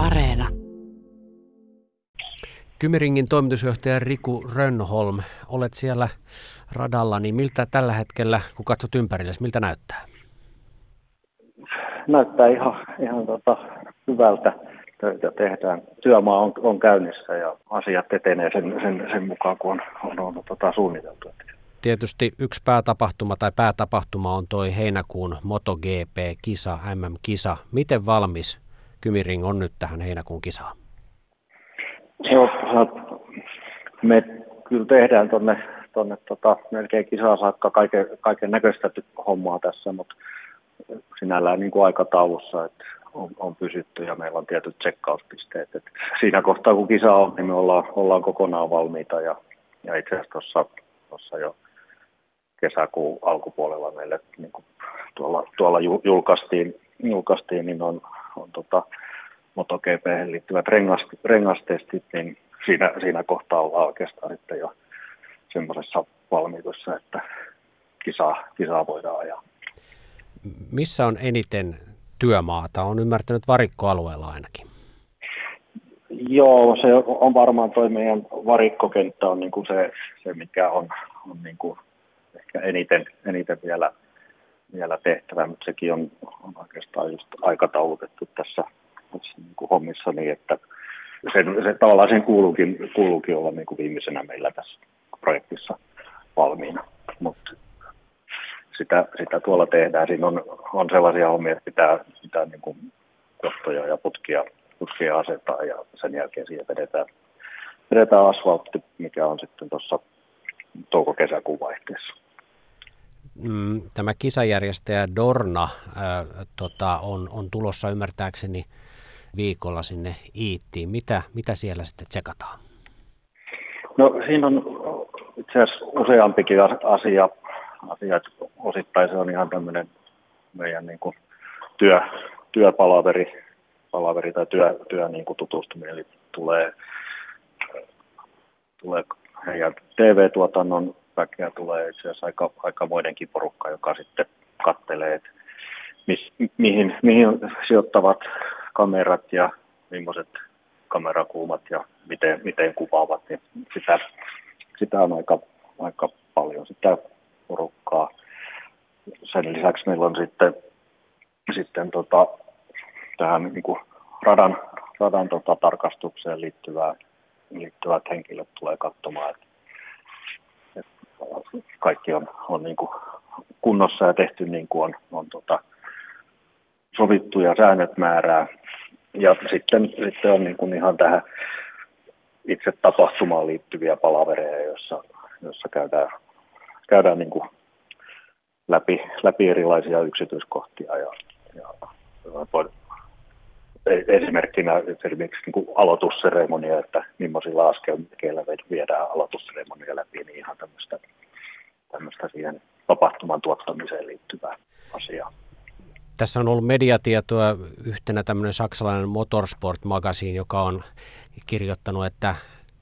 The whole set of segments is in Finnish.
Areena. Kymiringin toimitusjohtaja Riku Rönnholm, olet siellä radalla, niin miltä tällä hetkellä, kun katsot ympärillesi, miltä näyttää? Näyttää ihan, ihan tota, hyvältä. Töitä tehdään. Työmaa on, on käynnissä ja asiat etenee sen, sen, sen mukaan, kun on, on, on tota, suunniteltu. Tietysti yksi päätapahtuma tai päätapahtuma on toi heinäkuun MotoGP-kisa, MM-kisa. Miten valmis Kymiring on nyt tähän heinäkuun kisaan? Joo, me kyllä tehdään tuonne tonne tota, melkein kisaa saakka kaiken, kaiken näköistä hommaa tässä, mutta sinällään niin kuin aikataulussa, että on, on pysytty ja meillä on tietyt tsekkauspisteet. Et siinä kohtaa kun kisa on, niin me ollaan, ollaan kokonaan valmiita ja, ja itse asiassa tuossa jo kesäkuun alkupuolella meille niin kuin tuolla, tuolla julkaistiin, julkaistiin, niin on, on tota, MotoGP liittyvät rengas, rengastestit, niin siinä, siinä kohtaa ollaan oikeastaan sitten jo semmoisessa valmiudessa, että kisaa, kisaa voidaan ajaa. Missä on eniten työmaata? On ymmärtänyt varikkoalueella ainakin. Joo, se on varmaan toi meidän varikkokenttä on niin kuin se, se, mikä on, on niin kuin ehkä eniten, eniten vielä, vielä tehtävä, mutta sekin on, on oikeastaan just aikataulutettu tässä, tässä niin kuin hommissa niin, että se, se tavallaan sen kuuluukin, kuuluukin olla niin kuin viimeisenä meillä tässä projektissa valmiina. Mutta sitä, sitä tuolla tehdään. Siinä on, on sellaisia hommia, että pitää, pitää niin kuin johtoja ja putkia, putkia asentaa ja sen jälkeen siihen vedetään, vedetään asfaltti, mikä on sitten tuossa touko-kesäkuun vaihteessa. Mm, tämä kisajärjestäjä Dorna ää, tota, on, on tulossa ymmärtääkseni viikolla sinne Iittiin. Mitä, mitä siellä sitten tsekataan? No siinä on itse asiassa useampikin asia, asia osittain se on ihan tämmöinen meidän niin kuin työ, työpalaveri palaveri tai työ, työ niin kuin tutustuminen, eli tulee, tulee heidän TV-tuotannon väkeä tulee itse asiassa aika, aika muidenkin porukka, joka sitten kattelee, että mis, mihin, mihin sijoittavat kamerat ja millaiset kamerakulmat ja miten, miten kuvaavat, niin sitä, sitä on aika, aika paljon sitä porukkaa. Sen lisäksi meillä on sitten, sitten tota, tähän niin kuin radan, radan tota, tarkastukseen liittyvää, liittyvät henkilöt tulee katsomaan, että kaikki on, on niin kuin kunnossa ja tehty niin kuin on, on tota, sovittu ja säännöt määrää. Ja sitten, sitten on niin kuin ihan tähän itse tapahtumaan liittyviä palavereja, joissa, joissa käydään, käydään niin kuin läpi, läpi erilaisia yksityiskohtia. Ja, ja esimerkkinä esimerkiksi niin kuin aloitusseremonia, että millaisilla askelmerkeillä viedään aloitusseremonia läpi, niin ihan tämmöistä, tämmöistä siihen tapahtuman tuottamiseen liittyvää asiaa. Tässä on ollut mediatietoa yhtenä tämmöinen saksalainen Motorsport Magazine, joka on kirjoittanut, että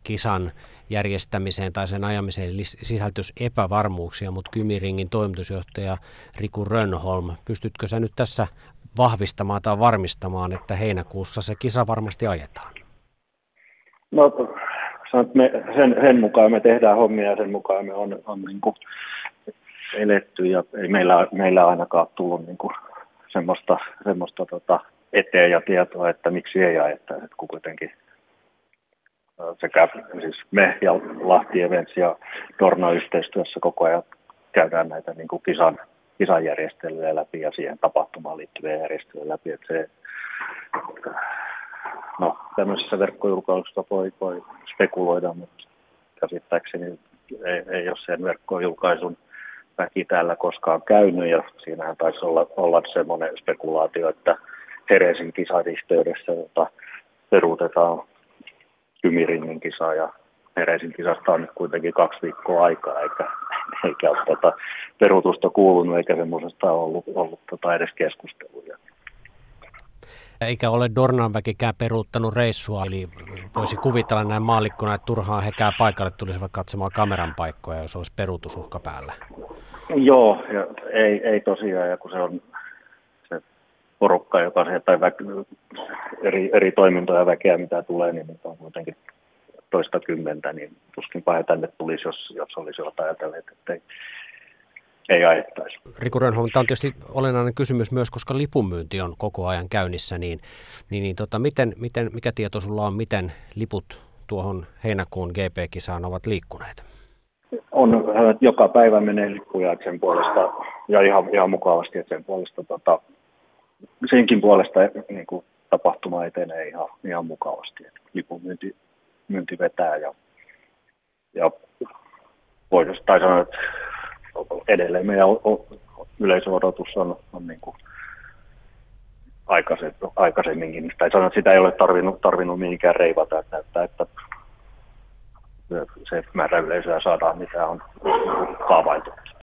kisan järjestämiseen tai sen ajamiseen sisältys epävarmuuksia, mutta Kymiringin toimitusjohtaja Riku Rönnholm, pystytkö sä nyt tässä vahvistamaan tai varmistamaan, että heinäkuussa se kisa varmasti ajetaan? No me, sen, sen mukaan me tehdään hommia ja sen mukaan me on, on niin kuin eletty ja ei meillä, meillä ainakaan tullut niin kuin semmoista, semmoista tota, eteen ja tietoa, että miksi ei ajettaisi, että kun kuitenkin sekä siis me ja Lahti Events ja Dorna yhteistyössä koko ajan käydään näitä niin kuin kisan, kisan järjestelyjä läpi ja siihen tapahtumaan liittyviä järjestelyjä läpi. Että se, no, tämmöisessä verkkojulkaisussa voi, voi spekuloida, mutta käsittääkseni ei, ei ole sen verkkojulkaisun väki täällä koskaan käynyt ja siinähän taisi olla, olla semmoinen spekulaatio, että Heresin kisan yhteydessä jota peruutetaan Kymiringin kisa ja Heresin kisasta on nyt kuitenkin kaksi viikkoa aikaa eikä, eikä ole tota peruutusta kuulunut eikä semmoisesta ollut, ollut tota edes keskusteluja. Eikä ole Dornan väkikään peruuttanut reissua, eli voisi kuvitella näin maallikkona, että turhaan hekään paikalle tulisivat katsomaan kameran paikkoja, jos olisi peruutusuhka päällä. Joo, ja ei, ei tosiaan, ja kun se on se porukka, joka se, tai eri, eri toimintoja väkeä, mitä tulee, niin on kuitenkin toista kymmentä, niin tuskinpa he tänne tulisi, jos, jos olisi jotain ajatelleet, että ei, ei ajettaisi. Riku Rönholm, tämä on tietysti olennainen kysymys myös, koska lipunmyynti on koko ajan käynnissä, niin, niin, niin tota, miten, miten, mikä tieto sulla on, miten liput tuohon heinäkuun GP-kisaan ovat liikkuneet? On, äh, joka päivä menee lippuja sen puolesta, ja ihan, ihan mukavasti, että sen puolesta, tota, senkin puolesta niin kuin, tapahtuma etenee ihan, ihan mukavasti. Että lipunmyynti myynti vetää ja, ja voisi tai sanoa, että edelleen meidän yleisöodotus on, on niin kuin aikaisemminkin, tai sanoa, että sitä ei ole tarvinnut, tarvinnut mihinkään reivata, että näyttää, että se määrä yleisöä saadaan, mitä on kaavailtu.